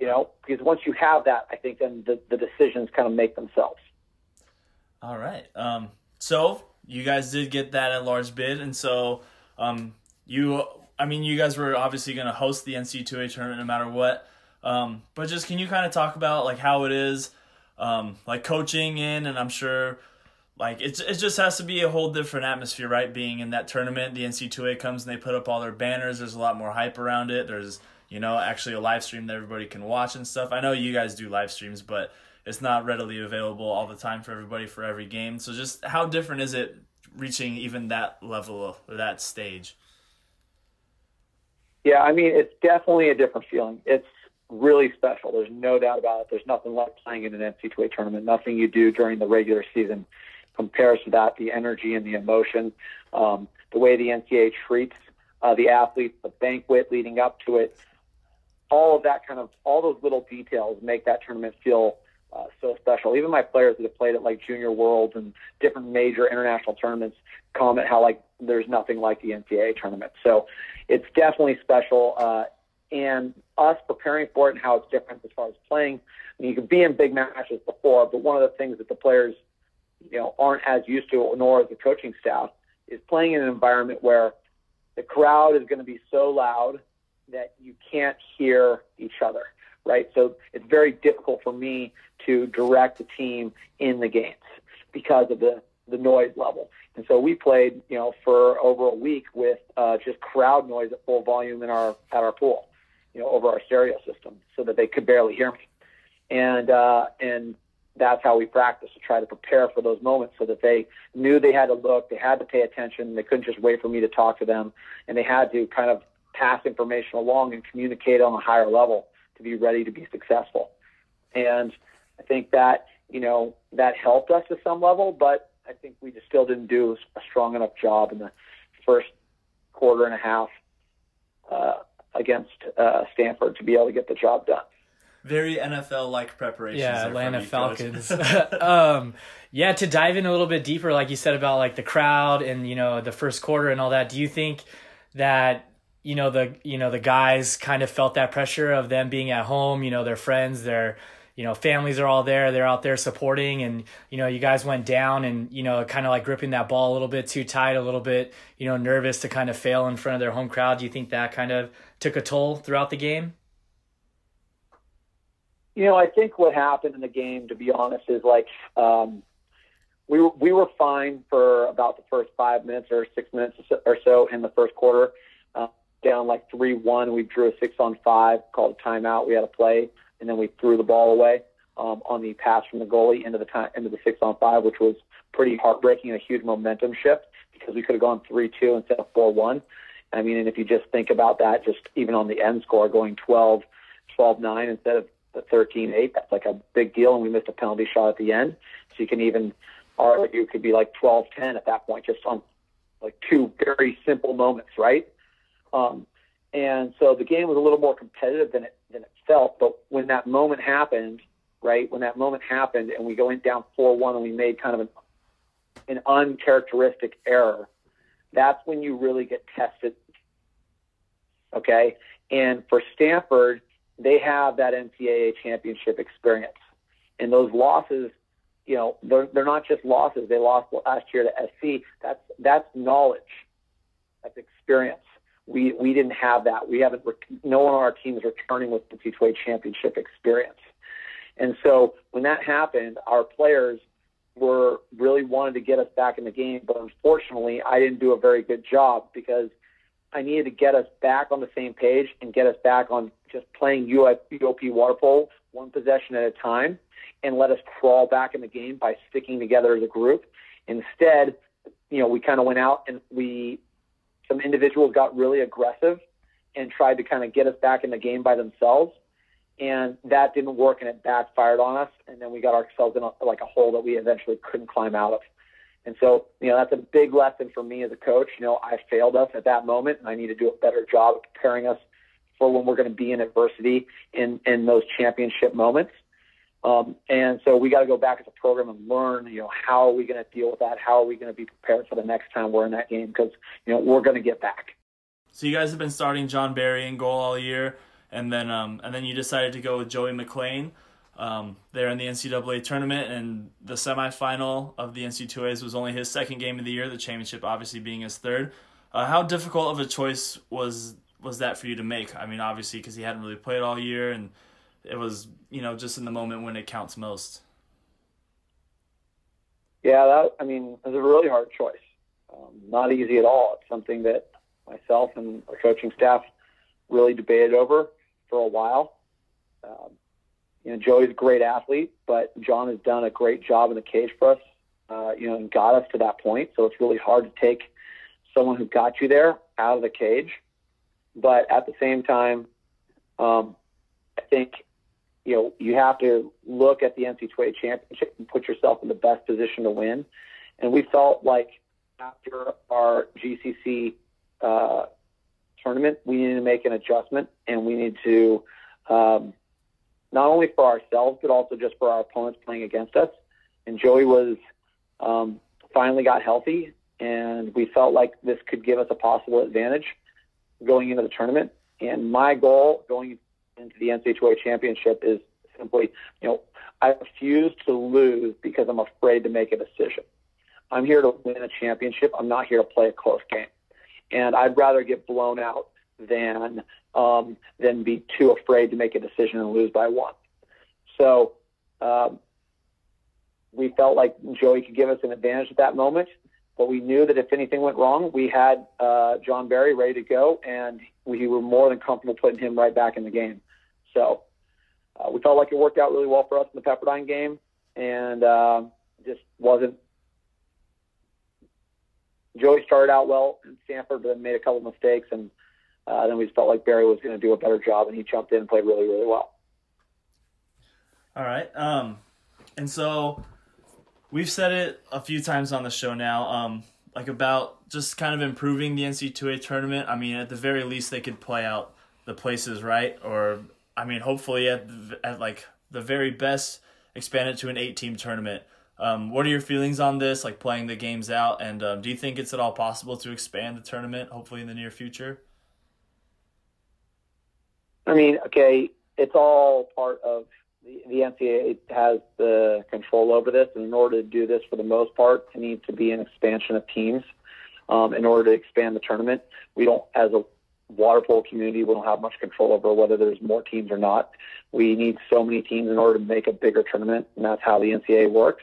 You know, because once you have that, I think then the, the decisions kind of make themselves. All right. Um, so you guys did get that at large bid, and so um, you, I mean, you guys were obviously going to host the NC2A tournament no matter what. Um, but just can you kind of talk about like how it is, um, like coaching in, and I'm sure. Like it's it just has to be a whole different atmosphere, right? Being in that tournament, the NC2A comes and they put up all their banners. There's a lot more hype around it. There's you know actually a live stream that everybody can watch and stuff. I know you guys do live streams, but it's not readily available all the time for everybody for every game. So just how different is it reaching even that level or that stage? Yeah, I mean, it's definitely a different feeling. It's really special. There's no doubt about it. There's nothing like playing in an NC2A tournament. Nothing you do during the regular season compares to that. The energy and the emotion, um, the way the NCAA treats uh, the athletes, the banquet leading up to it, all of that kind of, all those little details make that tournament feel uh, so special. Even my players that have played at like Junior Worlds and different major international tournaments comment how like there's nothing like the NCAA tournament. So it's definitely special. Uh, and us preparing for it and how it's different as far as playing. I mean, you can be in big matches before, but one of the things that the players, you know, aren't as used to, nor is the coaching staff, is playing in an environment where the crowd is going to be so loud that you can't hear each other, right? So it's very difficult for me to direct the team in the games because of the the noise level. And so we played, you know, for over a week with uh, just crowd noise at full volume in our at our pool, you know, over our stereo system, so that they could barely hear me. And uh, and that's how we practiced to try to prepare for those moments, so that they knew they had to look, they had to pay attention, they couldn't just wait for me to talk to them, and they had to kind of pass information along and communicate on a higher level to be ready to be successful. And I think that you know that helped us to some level, but I think we just still didn't do a strong enough job in the first quarter and a half uh, against uh, Stanford to be able to get the job done. Very NFL like preparations. Yeah, Atlanta. Falcons. um, yeah, to dive in a little bit deeper, like you said about like the crowd and you know the first quarter and all that. Do you think that you know the you know the guys kind of felt that pressure of them being at home? You know, their friends, their you know families are all there. They're out there supporting, and you know you guys went down and you know kind of like gripping that ball a little bit too tight, a little bit you know nervous to kind of fail in front of their home crowd. Do you think that kind of took a toll throughout the game? You know, I think what happened in the game, to be honest, is like um, we we were fine for about the first five minutes or six minutes or so in the first quarter. Down like three one, we drew a six on five, called a timeout. We had a play, and then we threw the ball away um, on the pass from the goalie into the time into the six on five, which was pretty heartbreaking and a huge momentum shift because we could have gone three two instead of four one. I mean, and if you just think about that, just even on the end score, going 12, 12-9 instead of the 13-8, that's like a big deal. And we missed a penalty shot at the end. So you can even argue it could be like 12-10 at that point, just on like two very simple moments, right? Um, and so the game was a little more competitive than it than it felt. But when that moment happened, right, when that moment happened, and we go in down 4-1, and we made kind of an an uncharacteristic error, that's when you really get tested. Okay. And for Stanford, they have that NCAA championship experience. And those losses, you know, they're, they're not just losses. They lost last year to SC. That's, that's knowledge. That's experience. We, we didn't have that. We haven't, no one on our team is returning with the NCAA championship experience. And so when that happened, our players were really wanted to get us back in the game. But unfortunately, I didn't do a very good job because I needed to get us back on the same page and get us back on just playing UOP water polo one possession at a time and let us crawl back in the game by sticking together as a group. Instead, you know, we kind of went out and we, some individuals got really aggressive and tried to kind of get us back in the game by themselves. And that didn't work and it backfired on us. And then we got ourselves in a, like a hole that we eventually couldn't climb out of. And so you know that's a big lesson for me as a coach. You know i failed us at that moment and i need to do a better job of preparing us for when we're going to be in adversity in in those championship moments um, and so we got to go back as a program and learn you know how are we going to deal with that how are we going to be prepared for the next time we're in that game because you know we're going to get back so you guys have been starting john barry in goal all year and then um, and then you decided to go with Joey McLean um, there in the NCAA tournament, and the semifinal of the NC2As was only his second game of the year. The championship, obviously, being his third. Uh, how difficult of a choice was was that for you to make? I mean, obviously, because he hadn't really played all year, and it was you know just in the moment when it counts most. Yeah, that I mean, it was a really hard choice. Um, not easy at all. It's something that myself and our coaching staff really debated over for a while. Um, you know, Joey's a great athlete, but John has done a great job in the cage for us, uh, you know, and got us to that point. So it's really hard to take someone who got you there out of the cage. But at the same time, um, I think, you know, you have to look at the NC2A championship and put yourself in the best position to win. And we felt like after our GCC uh, tournament, we needed to make an adjustment and we need to, um, not only for ourselves, but also just for our opponents playing against us. And Joey was, um, finally got healthy and we felt like this could give us a possible advantage going into the tournament. And my goal going into the NCAA championship is simply, you know, I refuse to lose because I'm afraid to make a decision. I'm here to win a championship. I'm not here to play a close game and I'd rather get blown out than um, than be too afraid to make a decision and lose by one. So um, we felt like Joey could give us an advantage at that moment, but we knew that if anything went wrong, we had uh, John Barry ready to go, and we were more than comfortable putting him right back in the game. So uh, we felt like it worked out really well for us in the Pepperdine game, and uh, just wasn't Joey started out well in Stanford, but then made a couple mistakes, and uh, then we felt like Barry was going to do a better job, and he jumped in and played really, really well. All right, um, and so we've said it a few times on the show now, um, like about just kind of improving the NC2A tournament. I mean, at the very least, they could play out the places right, or I mean, hopefully at at like the very best, expand it to an eight-team tournament. Um, what are your feelings on this, like playing the games out? And um, do you think it's at all possible to expand the tournament, hopefully in the near future? I mean, okay, it's all part of the, the NCAA has the control over this, and in order to do this, for the most part, it needs to be an expansion of teams. Um, in order to expand the tournament, we don't, as a water polo community, we don't have much control over whether there's more teams or not. We need so many teams in order to make a bigger tournament, and that's how the NCAA works.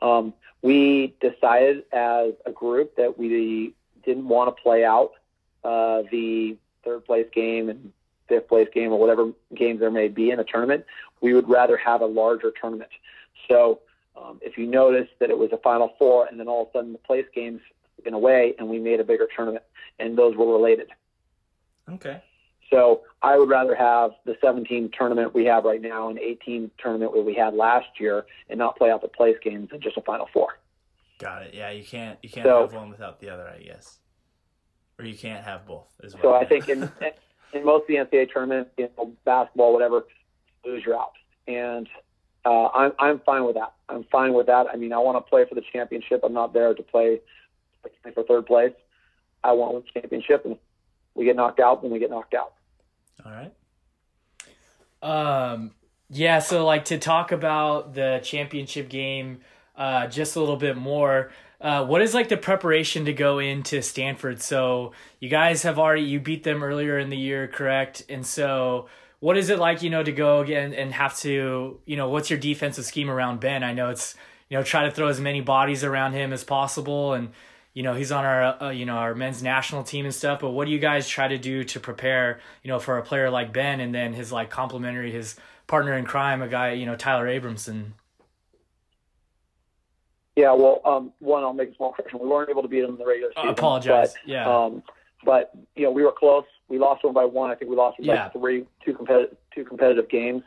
Um, we decided as a group that we didn't want to play out uh, the third place game and fifth place game or whatever games there may be in a tournament. We would rather have a larger tournament. So um, if you notice that it was a Final Four and then all of a sudden the place games went away and we made a bigger tournament, and those were related. Okay. So I would rather have the 17 tournament we have right now and 18 tournament where we had last year and not play out the place games and just a Final Four. Got it. Yeah, you can't you can't so, have one without the other, I guess, or you can't have both. As well. So I think in in most of the NCAA tournaments, you know, basketball, whatever, lose you're out. And uh, I'm I'm fine with that. I'm fine with that. I mean, I want to play for the championship. I'm not there to play for third place. I want the championship, and we get knocked out, then we get knocked out. All right. Um. Yeah. So, like, to talk about the championship game, uh, just a little bit more. Uh, what is like the preparation to go into Stanford? So you guys have already you beat them earlier in the year, correct? And so what is it like, you know, to go again and have to, you know, what's your defensive scheme around Ben? I know it's, you know, try to throw as many bodies around him as possible, and you know he's on our, uh, you know, our men's national team and stuff. But what do you guys try to do to prepare, you know, for a player like Ben, and then his like complementary, his partner in crime, a guy, you know, Tyler Abramson? Yeah, well, um, one, I'll make a small correction. We weren't able to beat them in the regular season. I apologize. But, yeah. Um, but you know, we were close. We lost one by one. I think we lost Yeah. by three, two competitive, two competitive games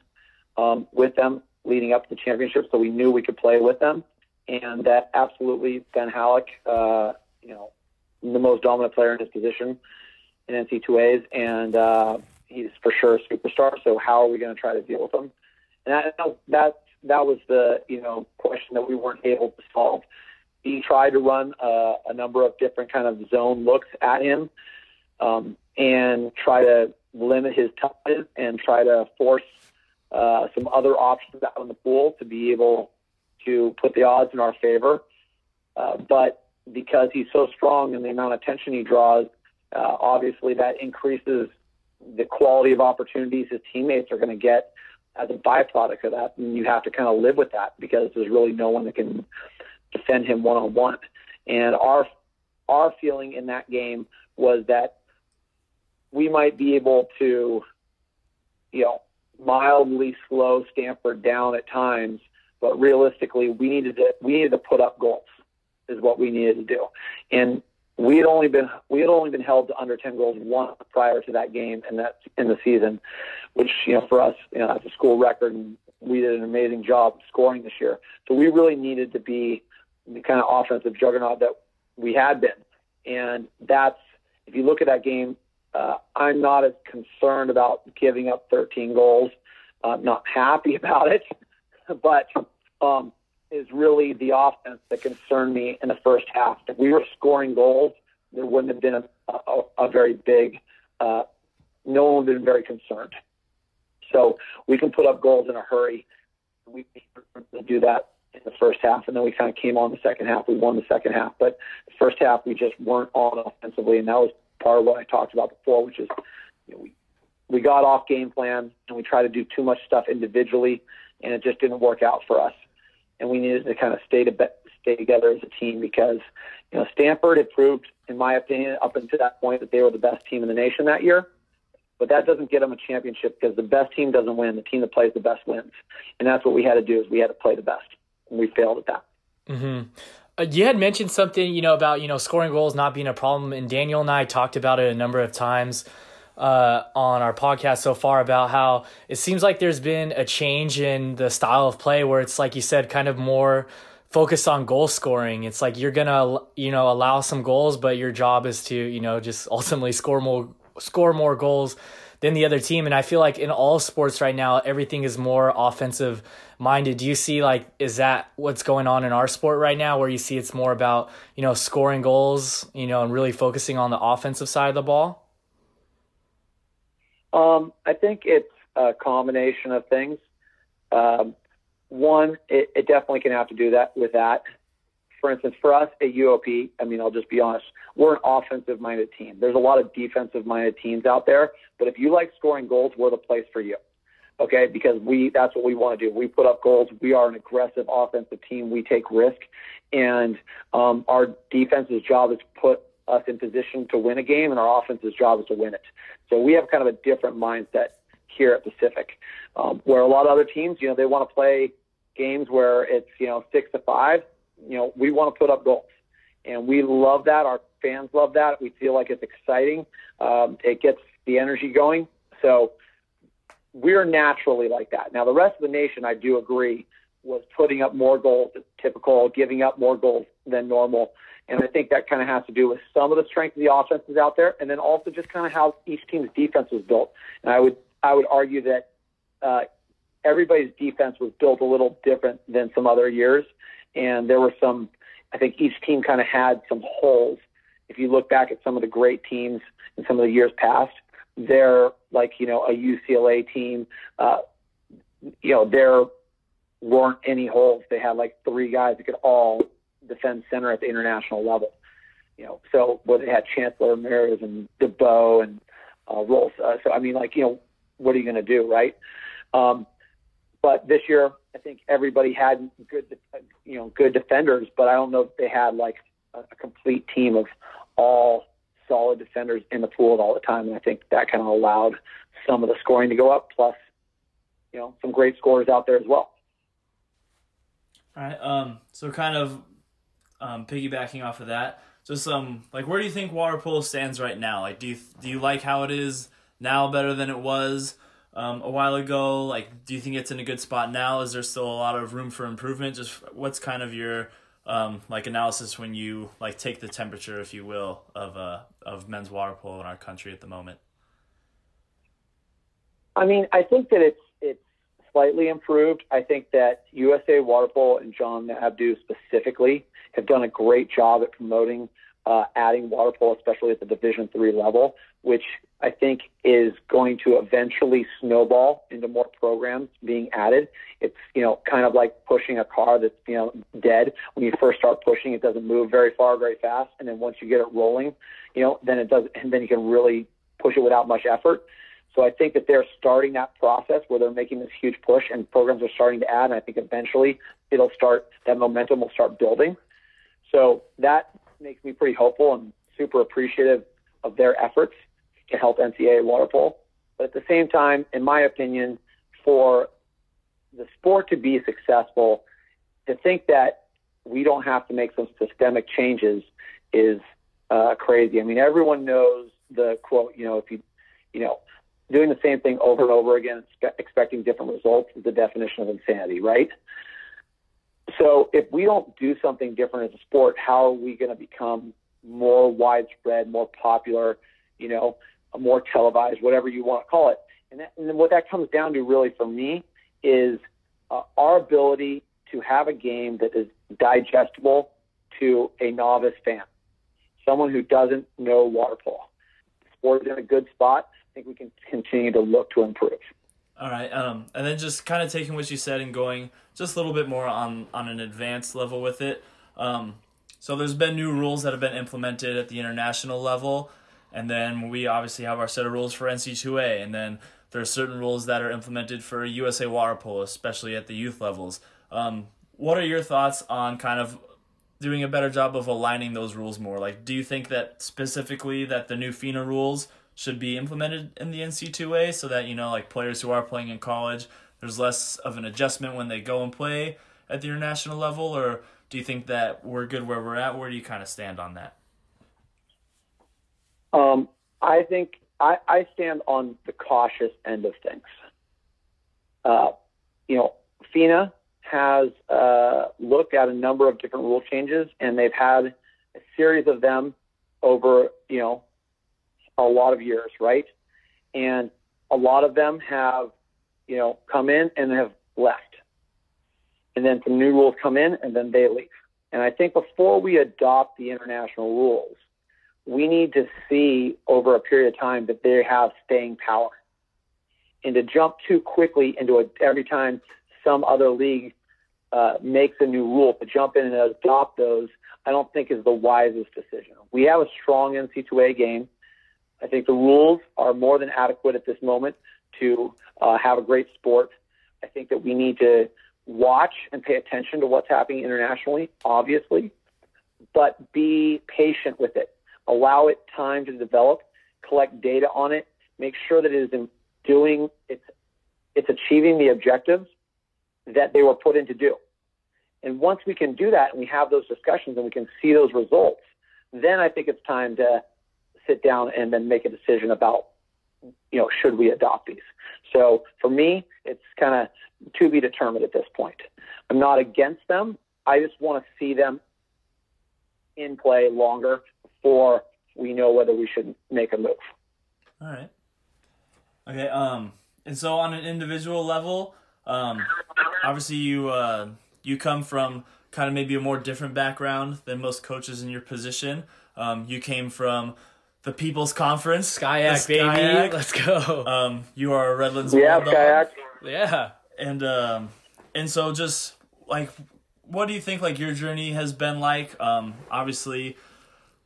um, with them leading up to the championship. So we knew we could play with them, and that absolutely Ben Hallock, uh, you know, the most dominant player in his position in NC2As, and uh, he's for sure a superstar. So how are we going to try to deal with him? And that that that was the you know question that we weren't able to solve. He tried to run uh, a number of different kind of zone looks at him, um, and try to limit his touches and try to force uh, some other options out in the pool to be able to put the odds in our favor. Uh, but because he's so strong and the amount of attention he draws, uh, obviously that increases the quality of opportunities his teammates are going to get as a byproduct of that. And you have to kind of live with that because there's really no one that can defend him one on one. And our our feeling in that game was that we might be able to, you know, mildly slow Stanford down at times, but realistically, we needed to we needed to put up goals is what we needed to do. And we had only been we had only been held to under 10 goals once prior to that game and that in the season, which you know for us you know that's a school record and we did an amazing job scoring this year. So we really needed to be the kind of offensive juggernaut that we had been, and that's if you look at that game, uh, I'm not as concerned about giving up 13 goals. I'm not happy about it, but um, is really the offense that concerned me in the first half. If we were scoring goals, there wouldn't have been a, a, a very big, uh, no one would have been very concerned. So we can put up goals in a hurry. We do that in the first half, and then we kind of came on the second half. We won the second half, but the first half we just weren't on offensively, and that was part of what I talked about before, which is you know, we we got off game plan and we tried to do too much stuff individually, and it just didn't work out for us and we needed to kind of stay to be, stay together as a team because you know Stanford had proved, in my opinion, up until that point that they were the best team in the nation that year. But that doesn't get them a championship because the best team doesn't win. The team that plays the best wins, and that's what we had to do is we had to play the best, and we failed at that. Mm-hmm. Uh, you had mentioned something, you know, about you know scoring goals not being a problem, and Daniel and I talked about it a number of times uh, on our podcast so far about how it seems like there's been a change in the style of play where it's like you said, kind of more focused on goal scoring. It's like you're gonna you know allow some goals, but your job is to you know just ultimately score more score more goals than the other team. And I feel like in all sports right now, everything is more offensive minded. Do you see like is that what's going on in our sport right now, where you see it's more about you know scoring goals, you know, and really focusing on the offensive side of the ball? Um, I think it's a combination of things. Um, one, it, it definitely can have to do that with that. For instance, for us at UOP, I mean, I'll just be honest, we're an offensive minded team. There's a lot of defensive minded teams out there, but if you like scoring goals, we're the place for you. Okay, because we that's what we want to do. We put up goals. We are an aggressive offensive team. We take risk, and um, our defense's job is put us in position to win a game, and our offense's job is to win it. So we have kind of a different mindset here at Pacific, um, where a lot of other teams, you know, they want to play games where it's you know six to five. You know, we want to put up goals, and we love that. Our fans love that. We feel like it's exciting. Um, it gets the energy going. So we're naturally like that. Now the rest of the nation, I do agree, was putting up more goals typical, giving up more goals than normal. And I think that kind of has to do with some of the strength of the offenses out there, and then also just kind of how each team's defense was built. And I would I would argue that uh, everybody's defense was built a little different than some other years, and there were some. I think each team kind of had some holes. If you look back at some of the great teams in some of the years past, they're like you know a UCLA team. Uh, you know there weren't any holes. They had like three guys that could all defend center at the international level. You know, so where they had Chancellor Ramirez and DeBow and uh, Rolls. Uh, so I mean, like you know, what are you going to do, right? Um, but this year, I think everybody had good, you know, good defenders. But I don't know if they had like a, a complete team of all solid defenders in the pool all the time. And I think that kind of allowed some of the scoring to go up. Plus, you know, some great scorers out there as well. All right. Um. So kind of, um, piggybacking off of that, just um, like where do you think water polo stands right now? Like, do you do you like how it is now better than it was? um, a while ago? Like, do you think it's in a good spot now? Is there still a lot of room for improvement? Just what's kind of your um, like analysis when you like take the temperature, if you will, of uh, of men's water polo in our country at the moment? I mean, I think that it's it's slightly improved. I think that USA Water Polo and John Abdu specifically have done a great job at promoting uh, adding water polo, especially at the Division three level, which I think is going to eventually snowball into more programs being added. It's you know kind of like pushing a car that's you know dead. When you first start pushing, it doesn't move very far, very fast, and then once you get it rolling, you know, then it does, and then you can really push it without much effort. So I think that they're starting that process where they're making this huge push, and programs are starting to add. And I think eventually it'll start that momentum will start building. So that makes me pretty hopeful and super appreciative of their efforts to help NCAA water polo. But at the same time, in my opinion, for the sport to be successful, to think that we don't have to make some systemic changes is uh, crazy. I mean, everyone knows the quote, you know, if you, you know, doing the same thing over and over again, expecting different results is the definition of insanity, right? So if we don't do something different as a sport, how are we going to become more widespread, more popular, you know, more televised, whatever you want to call it? And, that, and what that comes down to really for me is uh, our ability to have a game that is digestible to a novice fan, someone who doesn't know water polo. The sport is in a good spot. Think we can continue to look to improve. All right, um, and then just kind of taking what you said and going just a little bit more on on an advanced level with it. Um, so there's been new rules that have been implemented at the international level, and then we obviously have our set of rules for NC2A, and then there are certain rules that are implemented for USA water polo, especially at the youth levels. Um, what are your thoughts on kind of doing a better job of aligning those rules more? Like, do you think that specifically that the new FINA rules should be implemented in the NC2A so that, you know, like players who are playing in college, there's less of an adjustment when they go and play at the international level? Or do you think that we're good where we're at? Where do you kind of stand on that? Um, I think I, I stand on the cautious end of things. Uh, you know, FINA has uh, looked at a number of different rule changes, and they've had a series of them over, you know, a lot of years, right? And a lot of them have, you know, come in and have left. And then some new rules come in and then they leave. And I think before we adopt the international rules, we need to see over a period of time that they have staying power. And to jump too quickly into it every time some other league uh, makes a new rule, to jump in and adopt those, I don't think is the wisest decision. We have a strong NC2A game. I think the rules are more than adequate at this moment to uh, have a great sport. I think that we need to watch and pay attention to what's happening internationally, obviously, but be patient with it. Allow it time to develop, collect data on it, make sure that it is doing it's it's achieving the objectives that they were put in to do. And once we can do that and we have those discussions and we can see those results, then I think it's time to sit down and then make a decision about, you know, should we adopt these? So for me, it's kind of to be determined at this point. I'm not against them. I just want to see them in play longer before we know whether we should make a move. All right. Okay. Um. And so on an individual level, Um, obviously, you uh, you come from kind of maybe a more different background than most coaches in your position. Um, you came from the People's Conference, SCIAC, the baby. SCIAC. Let's go. Um, you are a Redlands Yeah, Bulldog. kayak. yeah. and um, and so just like, what do you think like your journey has been like? Um, obviously,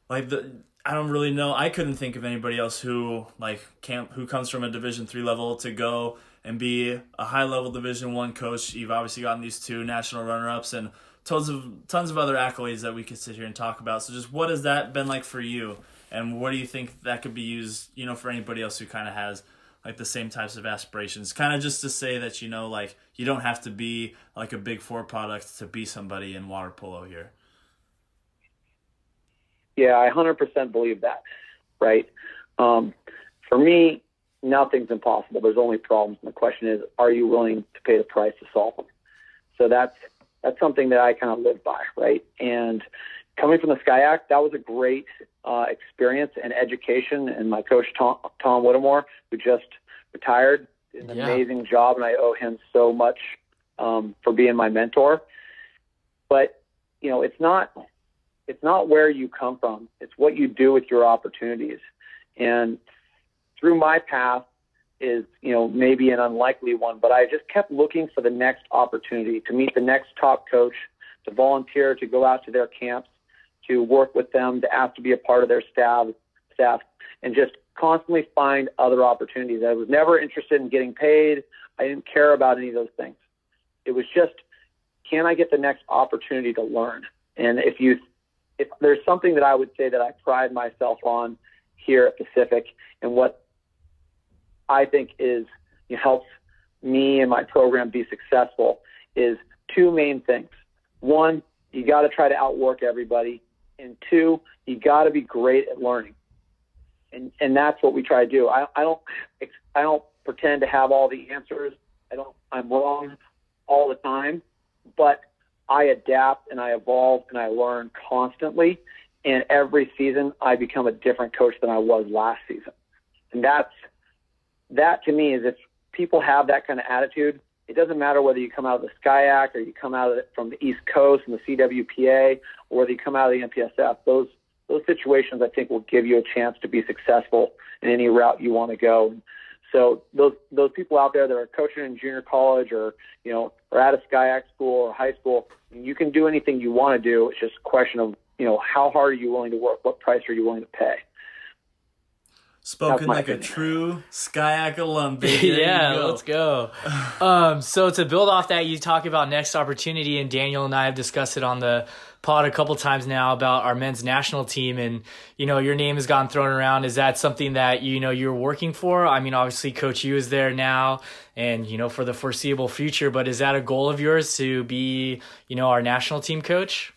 like the I don't really know. I couldn't think of anybody else who like camp who comes from a Division three level to go and be a high level Division one coach. You've obviously gotten these two national runner ups and tons of tons of other accolades that we could sit here and talk about. So just what has that been like for you? And what do you think that could be used, you know, for anybody else who kind of has like the same types of aspirations? Kind of just to say that you know, like you don't have to be like a big four product to be somebody in water polo here. Yeah, I 100% believe that, right? Um, for me, nothing's impossible. There's only problems. And the question is, are you willing to pay the price to solve them? So that's that's something that I kind of live by, right? And coming from the SCIAC, that was a great uh, experience and education. And my coach Tom, Tom Whittemore, who just retired, did an Yeah. amazing job, and I owe him so much um, for being my mentor. But you know, it's not it's not where you come from. It's what you do with your opportunities. And through my path is, you know, maybe an unlikely one, but I just kept looking for the next opportunity to meet the next top coach, to volunteer, to go out to their camps, to work with them, to ask to be a part of their staff, staff, and just constantly find other opportunities. I was never interested in getting paid. I didn't care about any of those things. It was just, can I get the next opportunity to learn? And if you if there's something that I would say that I pride myself on here at Pacific and what I think is you know, helps me and my program be successful is two main things. One, you got to try to outwork everybody, and two, you got to be great at learning. And and that's what we try to do. I, I don't I don't pretend to have all the answers. I don't I'm wrong all the time, but I adapt and I evolve and I learn constantly. And every season, I become a different coach than I was last season. And that's that to me is if people have that kind of attitude, it doesn't matter whether you come out of the SCIAC or you come out of it from the East Coast and the CWPA, or whether you come out of the MPSF. Those those situations, I think, will give you a chance to be successful in any route you want to go. So those those people out there that are coaching in junior college or you know or at a SCIAC school or high school, you can do anything you want to do. It's just a question of you know how hard are you willing to work, what price are you willing to pay. Spoken like a true SCIAC alum, baby. Yeah, go. let's go. um, so to build off that, you talk about next opportunity, and Daniel and I have discussed it on the pod a couple times now about our men's national team, and you know your name has gotten thrown around. Is that something that you know you're working for? I mean, obviously, Coach U is there now, and you know for the foreseeable future. But is that a goal of yours to be you know our national team coach?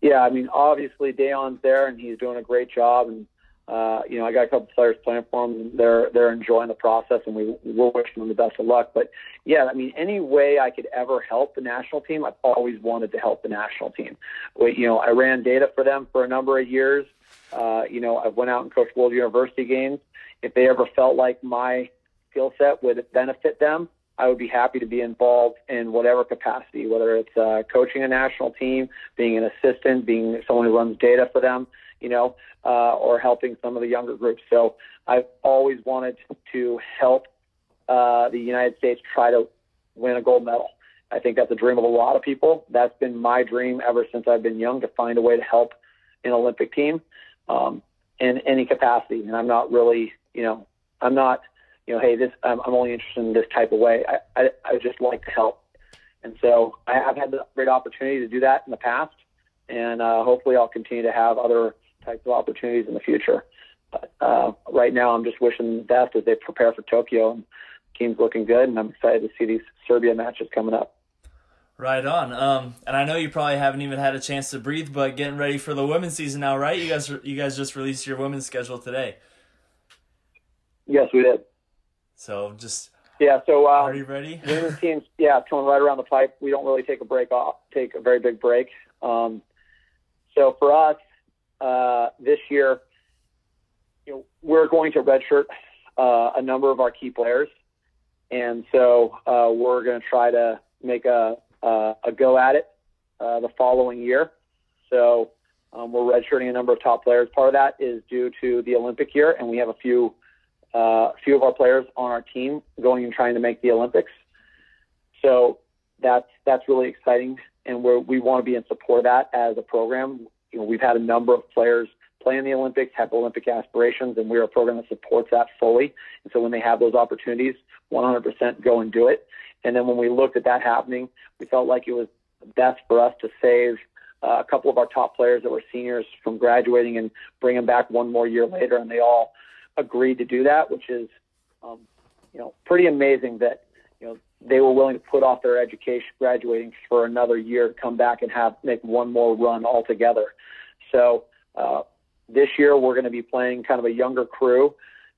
Yeah, I mean, obviously Dejan's there and he's doing a great job, and uh, you know, I got a couple players playing for him. They're they're enjoying the process, and we we're wishing them the best of luck. But yeah, I mean, any way I could ever help the national team, I've always wanted to help the national team. We, you know, I ran data for them for a number of years. Uh, you know, I went out and coached World University games. If they ever felt like my skill set would benefit them, I would be happy to be involved in whatever capacity, whether it's uh, coaching a national team, being an assistant, being someone who runs data for them, you know, uh, or helping some of the younger groups. So I've always wanted to help uh, the United States try to win a gold medal. I think that's a dream of a lot of people. That's been my dream ever since I've been young to find a way to help an Olympic team um, in any capacity. And I'm not really, you know, I'm not, you know, hey, this I'm, I'm only interested in this type of way. I, I I just like to help, and so I have had the great opportunity to do that in the past, and uh, hopefully I'll continue to have other types of opportunities in the future. But uh, right now, I'm just wishing the best as they prepare for Tokyo. And team's looking good, and I'm excited to see these Serbia matches coming up. Right on. Um, and I know you probably haven't even had a chance to breathe, but getting ready for the women's season now, right? You guys, you guys just released your women's schedule today, Yes, we did. So just Yeah, so um, are you ready? women's teams, yeah, coming right around the pipe. We don't really take a break off, take a very big break. Um, so for us, uh, this year, you know, we're going to redshirt uh, a number of our key players, and so uh, we're going to try to make a a, a go at it uh, the following year. So um, we're redshirting a number of top players. Part of that is due to the Olympic year, and we have a few uh, few of our players on our team going and trying to make the Olympics. So that's that's really exciting, and we we want to be in support of that as a program. You know, we've had a number of players play in the Olympics, have Olympic aspirations, and we're a program that supports that fully. And so when they have those opportunities, 100% go and do it. And then when we looked at that happening, we felt like it was best for us to save uh, a couple of our top players that were seniors from graduating and bring them back one more year later, and they all agreed to do that, which is, um, you know, pretty amazing that you know they were willing to put off their education, graduating for another year, come back and have make one more run altogether. So uh, this year we're going to be playing kind of a younger crew.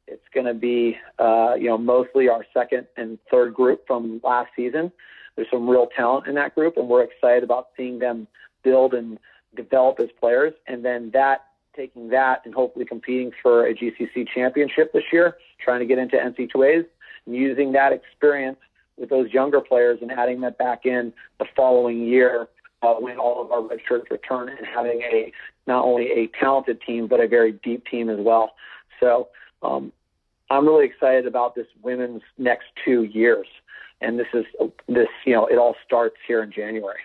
It's going to be, uh, you know, mostly our second and third group from last season. There's some real talent in that group, and we're excited about seeing them build and develop as players. And then that, taking that and hopefully competing for a GCC championship this year, trying to get into NC2As, and using that experience with those younger players and adding that back in the following year uh, when all of our red shirts return and having a not only a talented team but a very deep team as well. So um, I'm really excited about this women's next two years, and this is this you know it all starts here in January.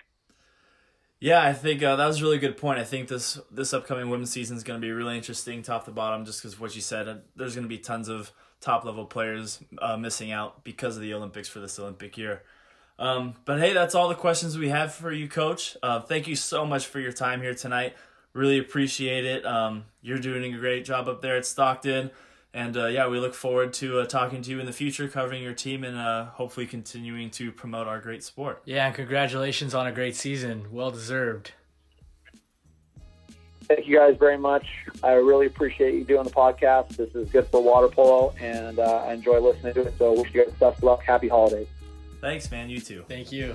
Yeah, I think uh, that was a really good point. I think this this upcoming women's season is going to be really interesting, top to bottom, just because what you said. There's going to be tons of top level players uh, missing out because of the Olympics for this Olympic year. Um, but hey, that's all the questions we have for you, Coach. Uh, thank you so much for your time here tonight. Really appreciate it. Um, you're doing a great job up there at Stockton. And uh, yeah, we look forward to uh, talking to you in the future, covering your team, and uh, hopefully continuing to promote our great sport. Yeah, and congratulations on a great season. Well deserved. Thank you guys very much. I really appreciate you doing the podcast. This is good for water polo, and uh, I enjoy listening to it. So, wish you guys best of luck. Happy holidays. Thanks, man. You too. Thank you.